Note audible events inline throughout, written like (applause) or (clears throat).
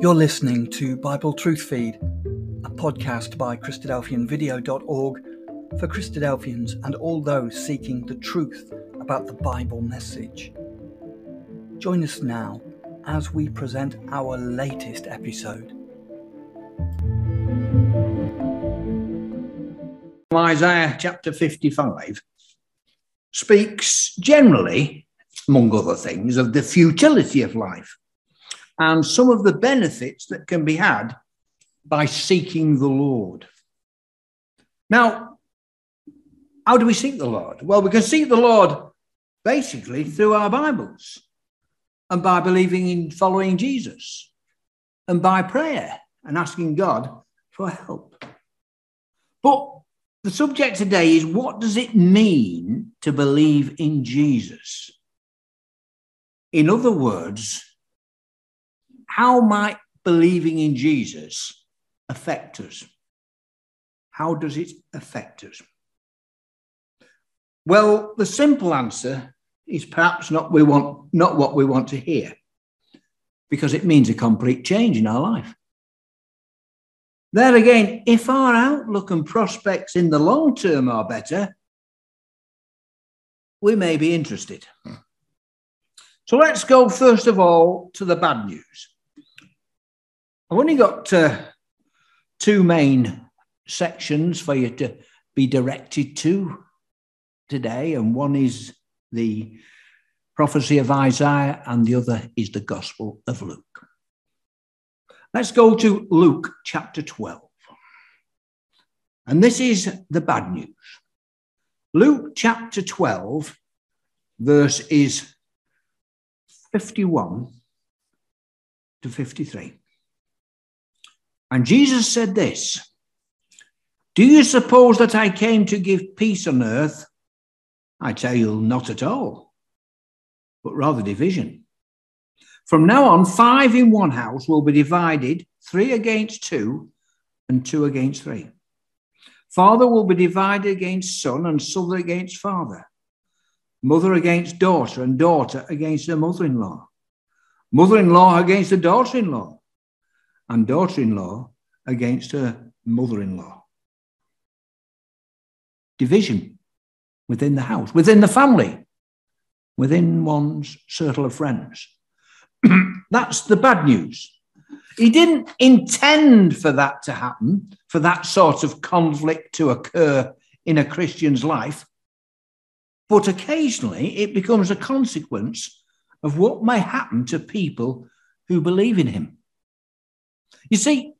You're listening to Bible Truth Feed, a podcast by Christadelphianvideo.org for Christadelphians and all those seeking the truth about the Bible message. Join us now as we present our latest episode. Isaiah chapter 55 speaks generally, among other things, of the futility of life and some of the benefits that can be had by seeking the Lord. Now, how do we seek the Lord? Well, we can seek the Lord basically through our Bibles and by believing in following Jesus and by prayer and asking God for help. But the subject today is what does it mean to believe in Jesus? In other words, how might believing in Jesus affect us? How does it affect us? Well, the simple answer is perhaps not, we want, not what we want to hear, because it means a complete change in our life. There again, if our outlook and prospects in the long term are better, we may be interested. So let's go first of all to the bad news. I've only got uh, two main sections for you to be directed to today, and one is the prophecy of Isaiah, and the other is the Gospel of Luke. Let's go to Luke chapter 12. And this is the bad news. Luke chapter 12, verse is 51 to 53. And Jesus said this Do you suppose that I came to give peace on earth? I tell you, not at all, but rather division. From now on, five in one house will be divided, three against two, and two against three. Father will be divided against son, and son against father. Mother against daughter, and daughter against her mother in law. Mother in law against the daughter in law and daughter in law against her mother in law. Division within the house, within the family, within one's circle of friends. (clears throat) That's the bad news. He didn't intend for that to happen, for that sort of conflict to occur in a Christian's life. But occasionally it becomes a consequence of what may happen to people who believe in him. You see,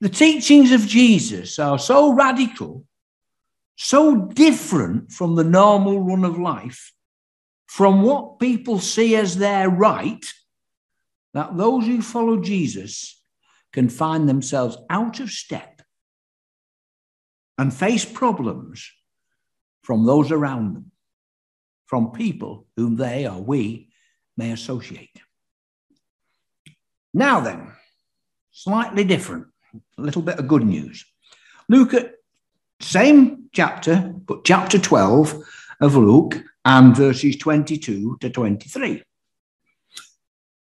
the teachings of Jesus are so radical, so different from the normal run of life, from what people see as their right, that those who follow Jesus can find themselves out of step and face problems from those around them, from people whom they or we may associate. Now then, slightly different. A little bit of good news. Luke at same chapter, but chapter 12 of Luke and verses 22 to 23.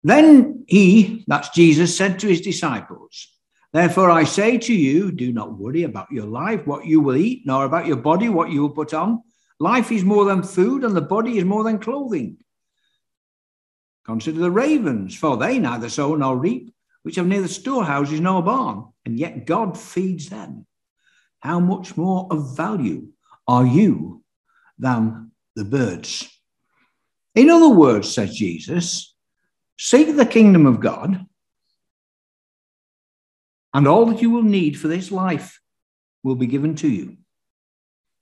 Then he, that's Jesus, said to his disciples, Therefore I say to you, do not worry about your life, what you will eat, nor about your body, what you will put on. Life is more than food, and the body is more than clothing. Consider the ravens, for they neither sow nor reap, which have neither storehouses nor barn, and yet God feeds them. How much more of value are you than the birds? In other words, says Jesus, seek the kingdom of God, and all that you will need for this life will be given to you.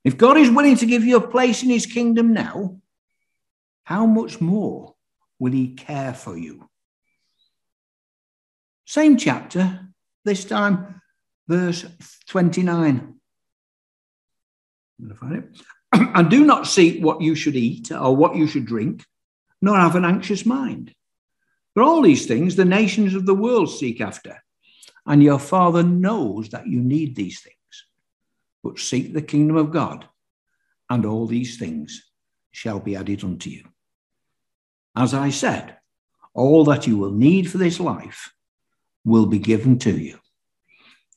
If God is willing to give you a place in his kingdom now, how much more will he care for you? Same chapter, this time verse 29. (clears throat) And do not seek what you should eat or what you should drink, nor have an anxious mind. For all these things the nations of the world seek after, and your Father knows that you need these things. But seek the kingdom of God, and all these things shall be added unto you. As I said, all that you will need for this life will be given to you.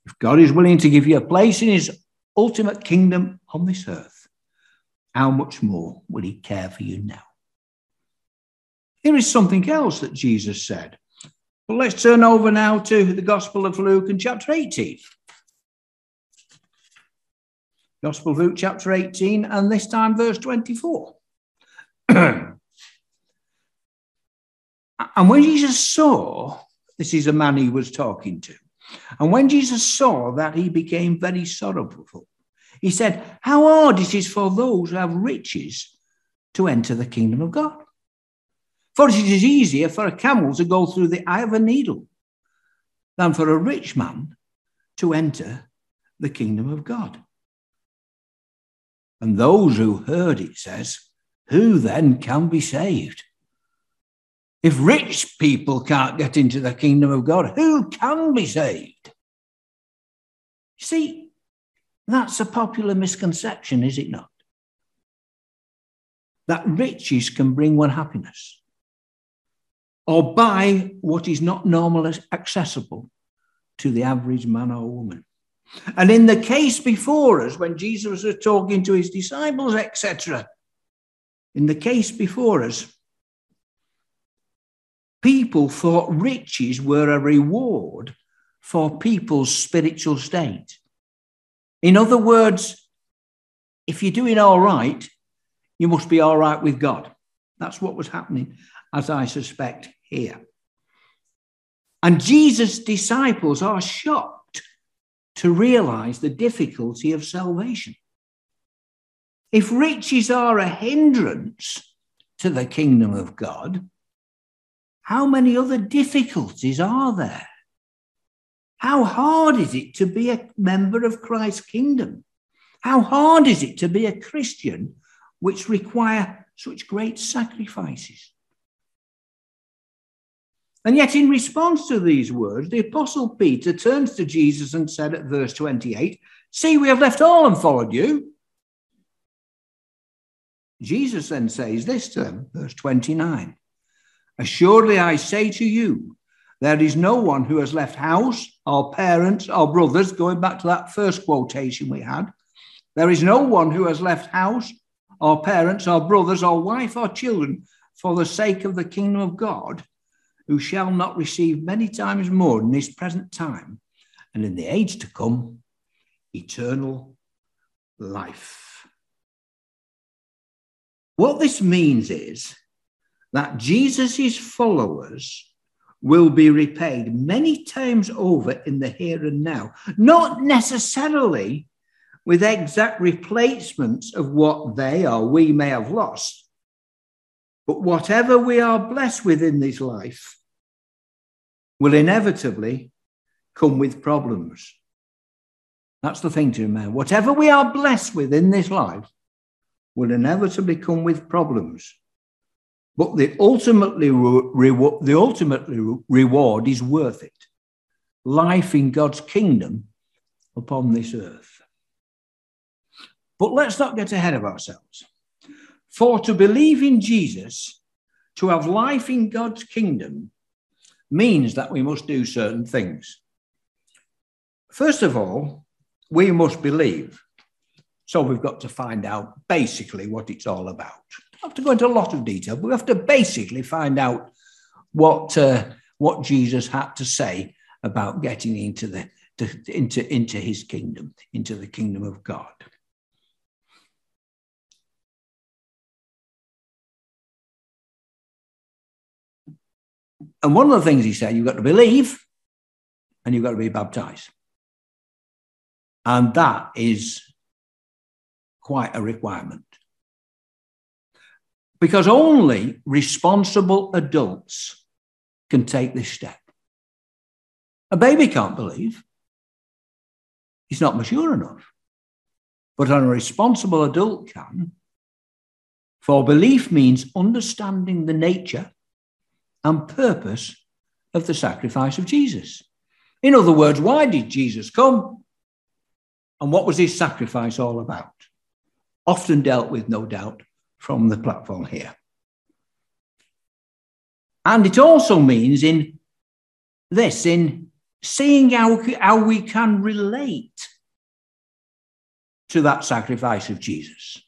If God is willing to give you a place in his ultimate kingdom on this earth, how much more will he care for you now? Here is something else that Jesus said. Well, let's turn over now to the Gospel of Luke and chapter 18. Gospel of Luke, chapter 18, and this time verse 24. (clears throat) and when Jesus saw, this is a man he was talking to, and when Jesus saw that, he became very sorrowful. He said, How hard it is for those who have riches to enter the kingdom of God. For it is easier for a camel to go through the eye of a needle than for a rich man to enter the kingdom of God. And those who heard it says, Who then can be saved? If rich people can't get into the kingdom of God, who can be saved? You see, that's a popular misconception, is it not? That riches can bring one happiness or buy what is not normally accessible to the average man or woman. And in the case before us, when Jesus was talking to his disciples, etc., in the case before us, people thought riches were a reward for people's spiritual state. In other words, if you're doing all right, you must be all right with God. That's what was happening, as I suspect here. And Jesus' disciples are shocked to realize the difficulty of salvation. If riches are a hindrance to the kingdom of God, how many other difficulties are there? How hard is it to be a member of Christ's kingdom? How hard is it to be a Christian which require such great sacrifices? And yet, in response to these words, the Apostle Peter turns to Jesus and said at verse 28, See, we have left all and followed you. Jesus then says this to them, verse 29 Assuredly, I say to you, there is no one who has left house or parents or brothers, going back to that first quotation we had. There is no one who has left house or parents or brothers or wife or children for the sake of the kingdom of God who shall not receive many times more in this present time and in the age to come eternal life. What this means is that Jesus' followers will be repaid many times over in the here and now, not necessarily with exact replacements of what they or we may have lost. But whatever we are blessed with in this life, will inevitably come with problems. That's the thing to remember. Whatever we are blessed with in this life will inevitably come with problems. But the ultimately re- the ultimate reward is worth it. Life in God's kingdom upon this earth. But let's not get ahead of ourselves. For to believe in Jesus, to have life in God's kingdom, means that we must do certain things. First of all, we must believe. So we've got to find out basically what it's all about. Have to go into a lot of detail, but we have to basically find out what uh, what Jesus had to say about getting into the to, into into his kingdom, into the kingdom of God. And one of the things he said, you've got to believe and you've got to be baptized. And that is quite a requirement. Because only responsible adults can take this step. A baby can't believe, he's not mature enough. But a responsible adult can. For belief means understanding the nature and purpose of the sacrifice of Jesus. In other words, why did Jesus come? And what was his sacrifice all about? Often dealt with, no doubt, from the platform here. And it also means in this, in seeing how, how we can relate to that sacrifice of Jesus.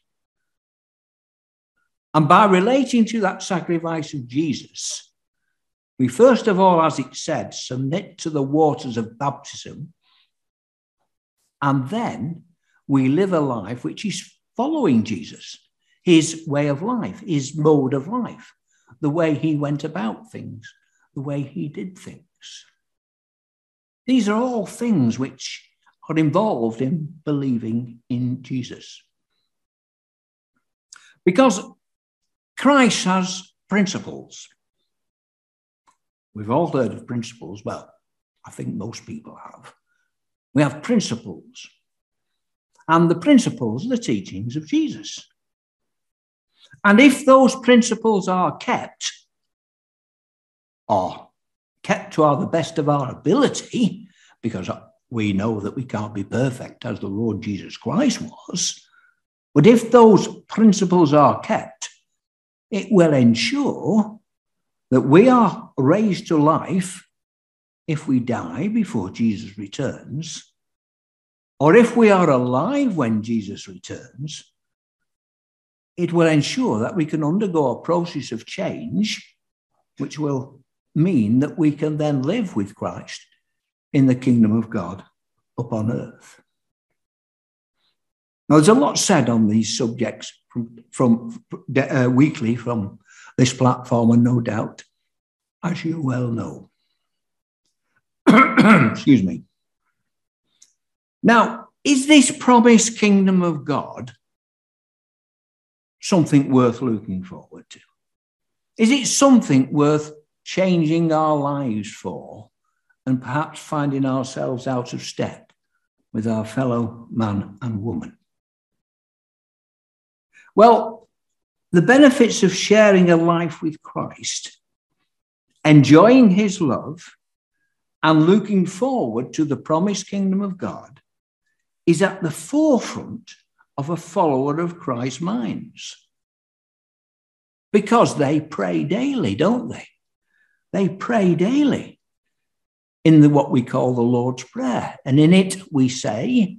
And by relating to that sacrifice of Jesus, we first of all, as it said, submit to the waters of baptism. And then we live a life which is following Jesus, his way of life, his mode of life, the way he went about things, the way he did things. These are all things which are involved in believing in Jesus. Because Christ has principles. We've all heard of principles. Well, I think most people have. We have principles. And the principles are the teachings of Jesus. And if those principles are kept, or kept to our, the best of our ability, because we know that we can't be perfect as the Lord Jesus Christ was, but if those principles are kept, it will ensure that we are raised to life if we die before Jesus returns, or if we are alive when Jesus returns, it will ensure that we can undergo a process of change, which will mean that we can then live with Christ in the kingdom of God upon earth. Now, there's a lot said on these subjects from, from uh, weekly from this platform, and no doubt, as you well know. (clears throat) Excuse me. Now, is this promised kingdom of God something worth looking forward to? Is it something worth changing our lives for and perhaps finding ourselves out of step with our fellow man and woman? Well, the benefits of sharing a life with Christ, enjoying his love, and looking forward to the promised kingdom of God is at the forefront of a follower of Christ's minds. Because they pray daily, don't they? They pray daily in the, what we call the Lord's Prayer. And in it we say,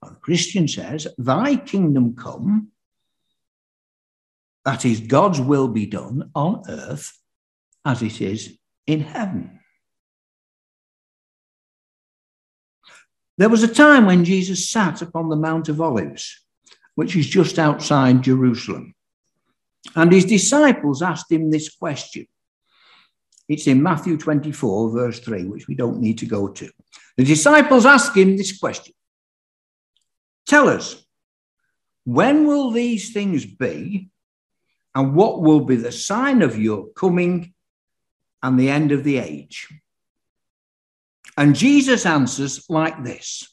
the Christian says, Thy kingdom come, that is, God's will be done on earth as it is in heaven. There was a time when Jesus sat upon the Mount of Olives, which is just outside Jerusalem. And his disciples asked him this question. It's in Matthew 24, verse 3, which we don't need to go to. The disciples asked him this question Tell us, when will these things be? And what will be the sign of your coming and the end of the age? And Jesus answers like this.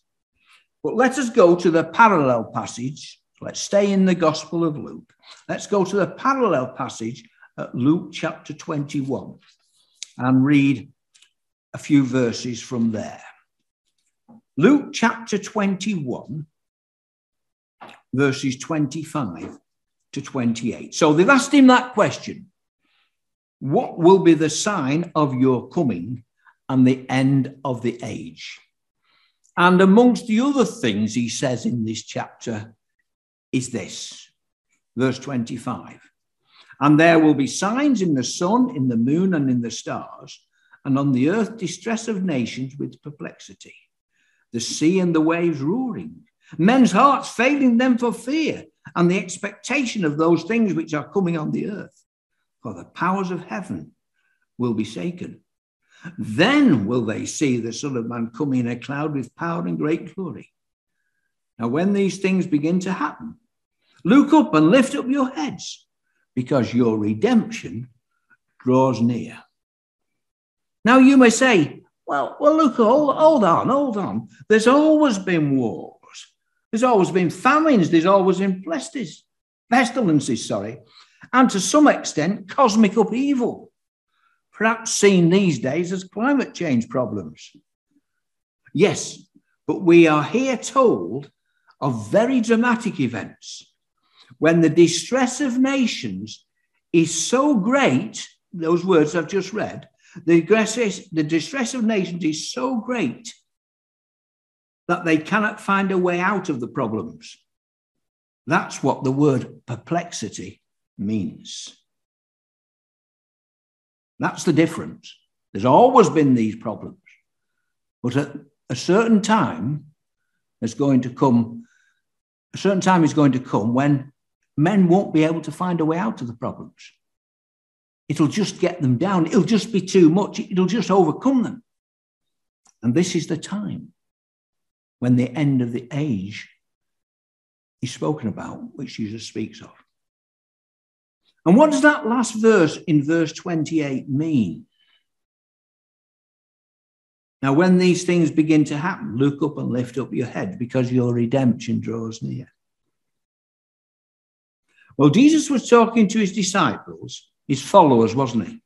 But let us go to the parallel passage. Let's stay in the Gospel of Luke. Let's go to the parallel passage at Luke chapter 21 and read a few verses from there. Luke chapter 21, verses 25 to 28. So they've asked him that question What will be the sign of your coming and the end of the age? And amongst the other things he says in this chapter is this verse 25. And there will be signs in the sun, in the moon, and in the stars, and on the earth distress of nations with perplexity, the sea and the waves roaring, men's hearts failing them for fear and the expectation of those things which are coming on the earth. For the powers of heaven will be shaken. Then will they see the Son of Man coming in a cloud with power and great glory. Now, when these things begin to happen, look up and lift up your heads, because your redemption draws near. Now, you may say, well, well, look, hold, hold on, hold on. There's always been wars. There's always been famines, there's always been pestilences, pestilences, sorry, and to some extent, cosmic upheaval, perhaps seen these days as climate change problems. Yes, but we are here told of very dramatic events when the distress of nations is so great, those words I've just read, The distress, the distress of nations is so great that they cannot find a way out of the problems. That's what the word perplexity means. That's the difference. There's always been these problems. But at a certain time, there's going to come, a certain time is going to come when men won't be able to find a way out of the problems. It'll just get them down. It'll just be too much. It'll just overcome them. And this is the time when the end of the age is spoken about, which Jesus speaks of. And what does that last verse in verse 28 mean? Now, when these things begin to happen, look up and lift up your head because your redemption draws near. Well, Jesus was talking to his disciples, his followers, wasn't he?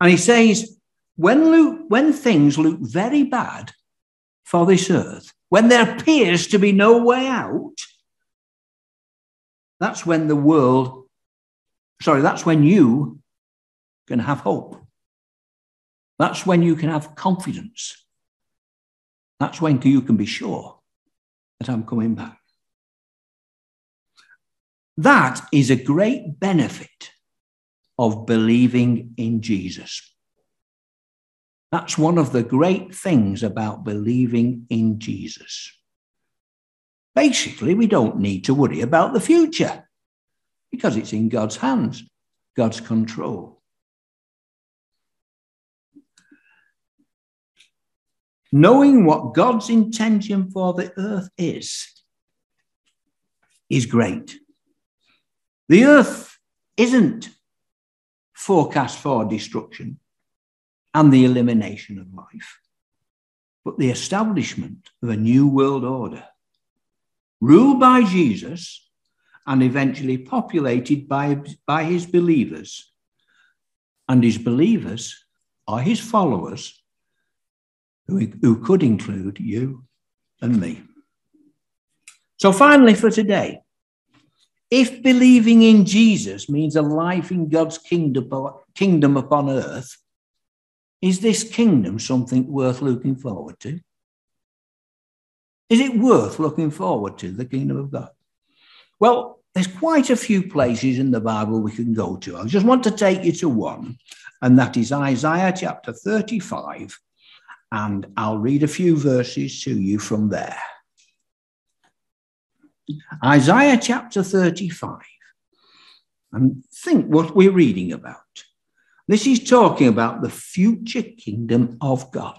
And he says, when, look, when things look very bad for this earth, when there appears to be no way out, that's when the world, sorry, that's when you can have hope. That's when you can have confidence. That's when you can be sure that I'm coming back. That is a great benefit of believing in Jesus. That's one of the great things about believing in Jesus. Basically, we don't need to worry about the future because it's in God's hands, God's control. knowing what God's intention for the earth is, is great. The earth isn't forecast for destruction and the elimination of life, but the establishment of a new world order, ruled by Jesus and eventually populated by, by his believers. And his believers are his followers who, who could include you and me. So, finally, for today, if believing in Jesus means a life in God's kingdom, kingdom upon earth, is this kingdom something worth looking forward to? Is it worth looking forward to, the kingdom of God? Well, there's quite a few places in the Bible we can go to. I just want to take you to one, and that is Isaiah chapter 35 and I'll read a few verses to you from there. Isaiah chapter 35. And think what we're reading about. This is talking about the future kingdom of God.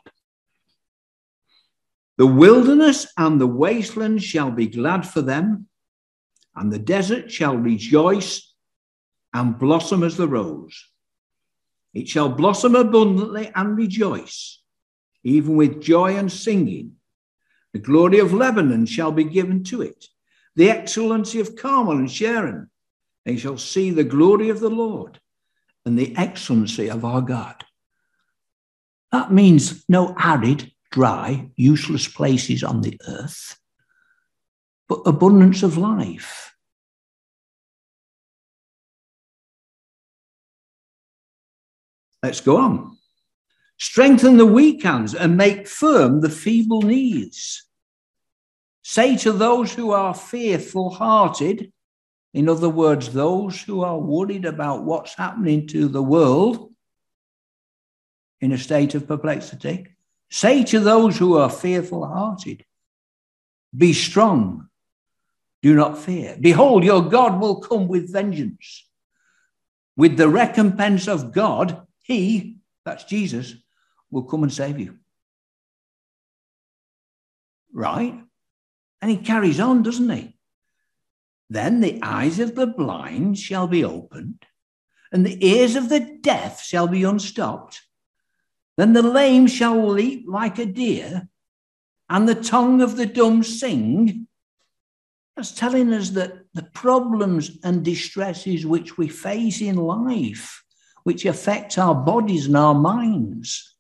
The wilderness and the wasteland shall be glad for them, and the desert shall rejoice and blossom as the rose. It shall blossom abundantly and rejoice even with joy and singing. The glory of Lebanon shall be given to it, the excellency of Carmel and Sharon. They shall see the glory of the Lord and the excellency of our God. That means no arid, dry, useless places on the earth, but abundance of life. Let's go on. Strengthen the weak hands and make firm the feeble knees. Say to those who are fearful hearted, in other words, those who are worried about what's happening to the world in a state of perplexity, say to those who are fearful hearted, Be strong, do not fear. Behold, your God will come with vengeance. With the recompense of God, he, that's Jesus, will come and save you. Right? And he carries on, doesn't he? Then the eyes of the blind shall be opened, and the ears of the deaf shall be unstopped. Then the lame shall leap like a deer, and the tongue of the dumb sing. That's telling us that the problems and distresses which we face in life, which affect our bodies and our minds,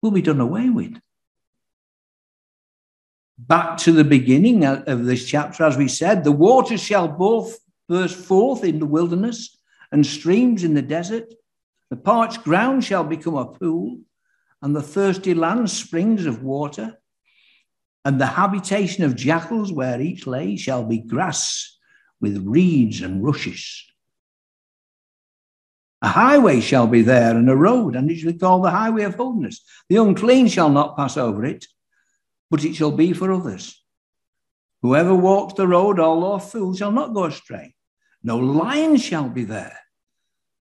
will be done away with. Back to the beginning of this chapter, as we said, the waters shall both burst forth in the wilderness and streams in the desert. The parched ground shall become a pool, and the thirsty land springs of water. And the habitation of jackals where each lay shall be grass with reeds and rushes. A highway shall be there and a road, and it shall be called the highway of holiness. The unclean shall not pass over it, but it shall be for others. Whoever walks the road, all or fool, shall not go astray. No lion shall be there,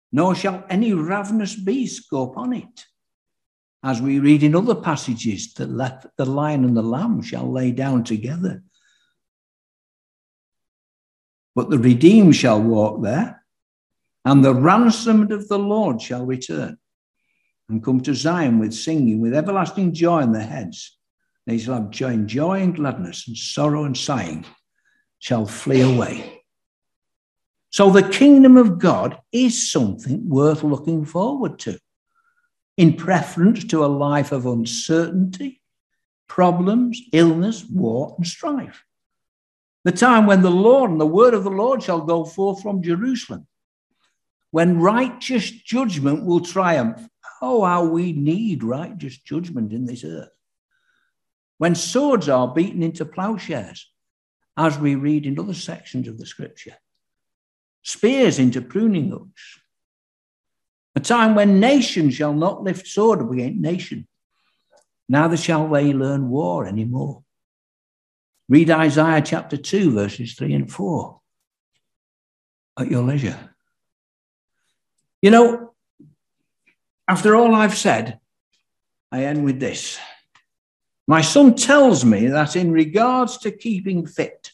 nor shall any ravenous beast go upon it. As we read in other passages, that the lion and the lamb shall lay down together. But the redeemed shall walk there and the ransomed of the Lord shall return and come to Zion with singing, with everlasting joy in their heads. They shall have joy joy and gladness, and sorrow and sighing shall flee away. So the kingdom of God is something worth looking forward to, in preference to a life of uncertainty, problems, illness, war, and strife. The time when the Lord and the word of the Lord shall go forth from Jerusalem when righteous judgment will triumph. Oh, how we need righteous judgment in this earth. When swords are beaten into plowshares, as we read in other sections of the scripture, spears into pruning hooks. A time when nation shall not lift sword against nation, neither shall they learn war anymore. Read Isaiah chapter 2, verses 3 and 4 at your leisure. You know, after all I've said, I end with this. My son tells me that in regards to keeping fit,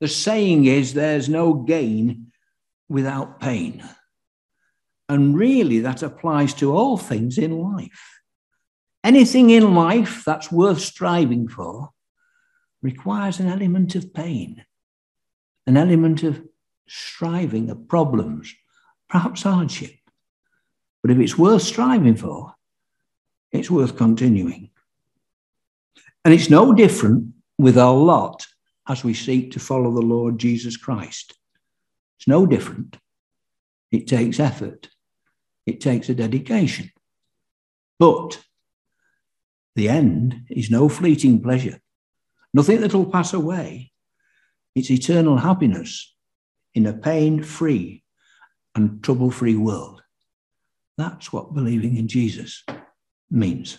the saying is there's no gain without pain. And really, that applies to all things in life. Anything in life that's worth striving for requires an element of pain, an element of striving, of problems, perhaps hardship. But if it's worth striving for, it's worth continuing. And it's no different with our lot as we seek to follow the Lord Jesus Christ. It's no different. It takes effort, it takes a dedication. But the end is no fleeting pleasure, nothing that'll pass away. It's eternal happiness in a pain free and trouble free world. That's what believing in Jesus means.